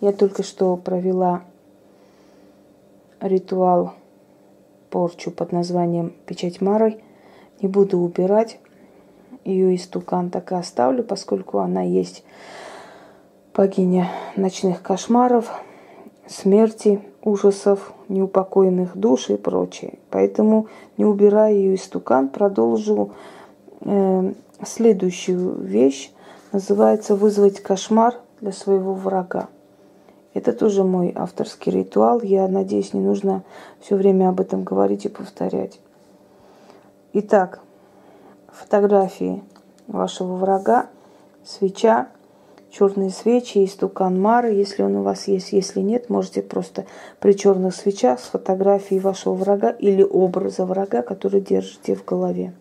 Я только что провела ритуал порчу под названием «Печать Марой». Не буду убирать ее из тукан, так и оставлю, поскольку она есть богиня ночных кошмаров, смерти, ужасов, неупокоенных душ и прочее. Поэтому, не убирая ее из тукан, продолжу э, следующую вещь. Называется «Вызвать кошмар для своего врага». Это тоже мой авторский ритуал. Я надеюсь, не нужно все время об этом говорить и повторять. Итак, фотографии вашего врага, свеча, черные свечи, истукан Мары, если он у вас есть. Если нет, можете просто при черных свечах с фотографией вашего врага или образа врага, который держите в голове.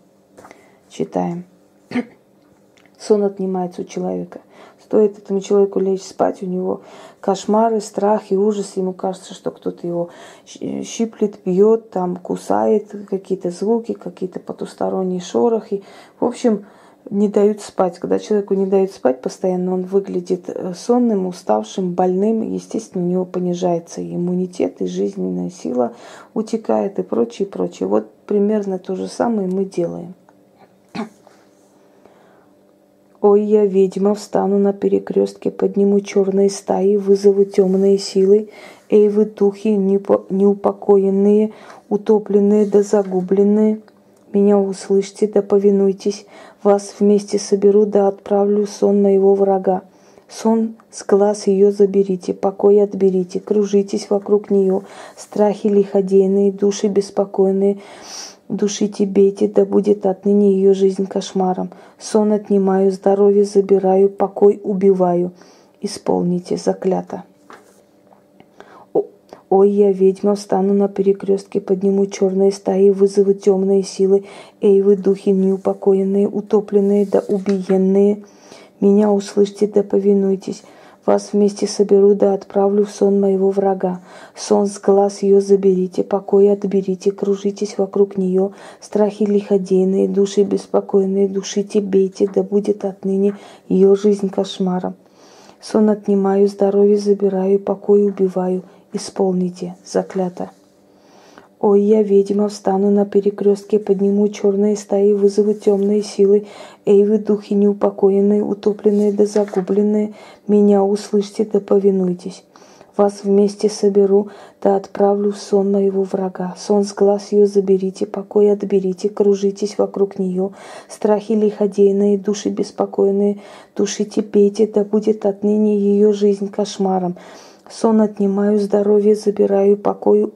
Читаем. Сон отнимается у человека. Стоит этому человеку лечь спать, у него кошмары, страх и ужас. Ему кажется, что кто-то его щиплет, бьет, там кусает, какие-то звуки, какие-то потусторонние шорохи. В общем, не дают спать. Когда человеку не дают спать постоянно, он выглядит э, сонным, уставшим, больным. Естественно, у него понижается иммунитет, и жизненная сила утекает, и прочее, прочее. Вот примерно то же самое мы делаем. Ой, я ведьма, встану на перекрестке, подниму черные стаи, вызову темные силы. Эй, вы духи, неупокоенные, утопленные да загубленные, меня услышьте да повинуйтесь, вас вместе соберу да отправлю сон моего врага. Сон с глаз ее заберите, покой отберите, кружитесь вокруг нее, страхи лиходейные, души беспокойные, Душите, бейте, да будет отныне ее жизнь кошмаром. Сон отнимаю, здоровье забираю, покой убиваю. Исполните, заклято. Ой, я ведьма, встану на перекрестке, подниму черные стаи, вызову темные силы. Эй, вы духи неупокоенные, утопленные да убиенные, меня услышьте да повинуйтесь. Вас вместе соберу да отправлю в сон моего врага. Сон с глаз ее заберите, покой отберите, кружитесь вокруг нее. Страхи лиходейные, души беспокойные, душите, бейте, да будет отныне ее жизнь кошмаром. Сон отнимаю, здоровье забираю, покой убиваю. Исполните, заклято. Ой, я ведьма, встану на перекрестке, подниму черные стаи, вызову темные силы. Эй, вы духи неупокоенные, утопленные да загубленные, меня услышьте да повинуйтесь. Вас вместе соберу, да отправлю в сон моего врага. Сон с глаз ее заберите, покой отберите, кружитесь вокруг нее. Страхи лиходейные, души беспокойные, душите, пейте, да будет отныне ее жизнь кошмаром. Сон отнимаю, здоровье забираю, покой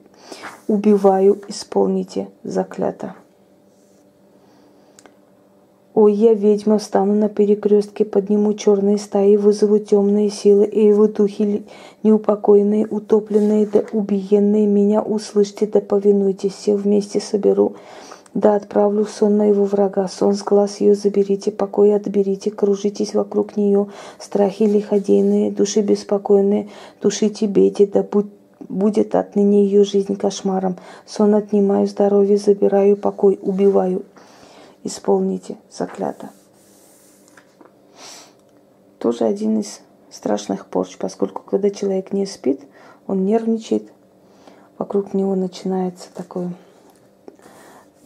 убиваю, исполните заклято. Ой, я ведьма, встану на перекрестке, подниму черные стаи, вызову темные силы, и его духи неупокоенные, утопленные да убиенные, меня услышьте да повинуйтесь, все вместе соберу, да отправлю сон моего врага, сон с глаз ее заберите, покой отберите, кружитесь вокруг нее, страхи лиходейные, души беспокойные, душите, бейте, да будь будет отныне ее жизнь кошмаром. Сон отнимаю, здоровье забираю, покой убиваю. Исполните, заклято. Тоже один из страшных порч, поскольку когда человек не спит, он нервничает, вокруг него начинается такое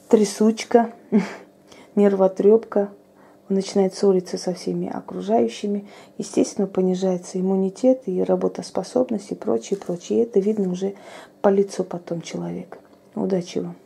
трясучка, нервотрепка, он начинает ссориться со всеми окружающими. Естественно, понижается иммунитет и работоспособность и прочее, прочее. И это видно уже по лицу потом человека. Удачи вам!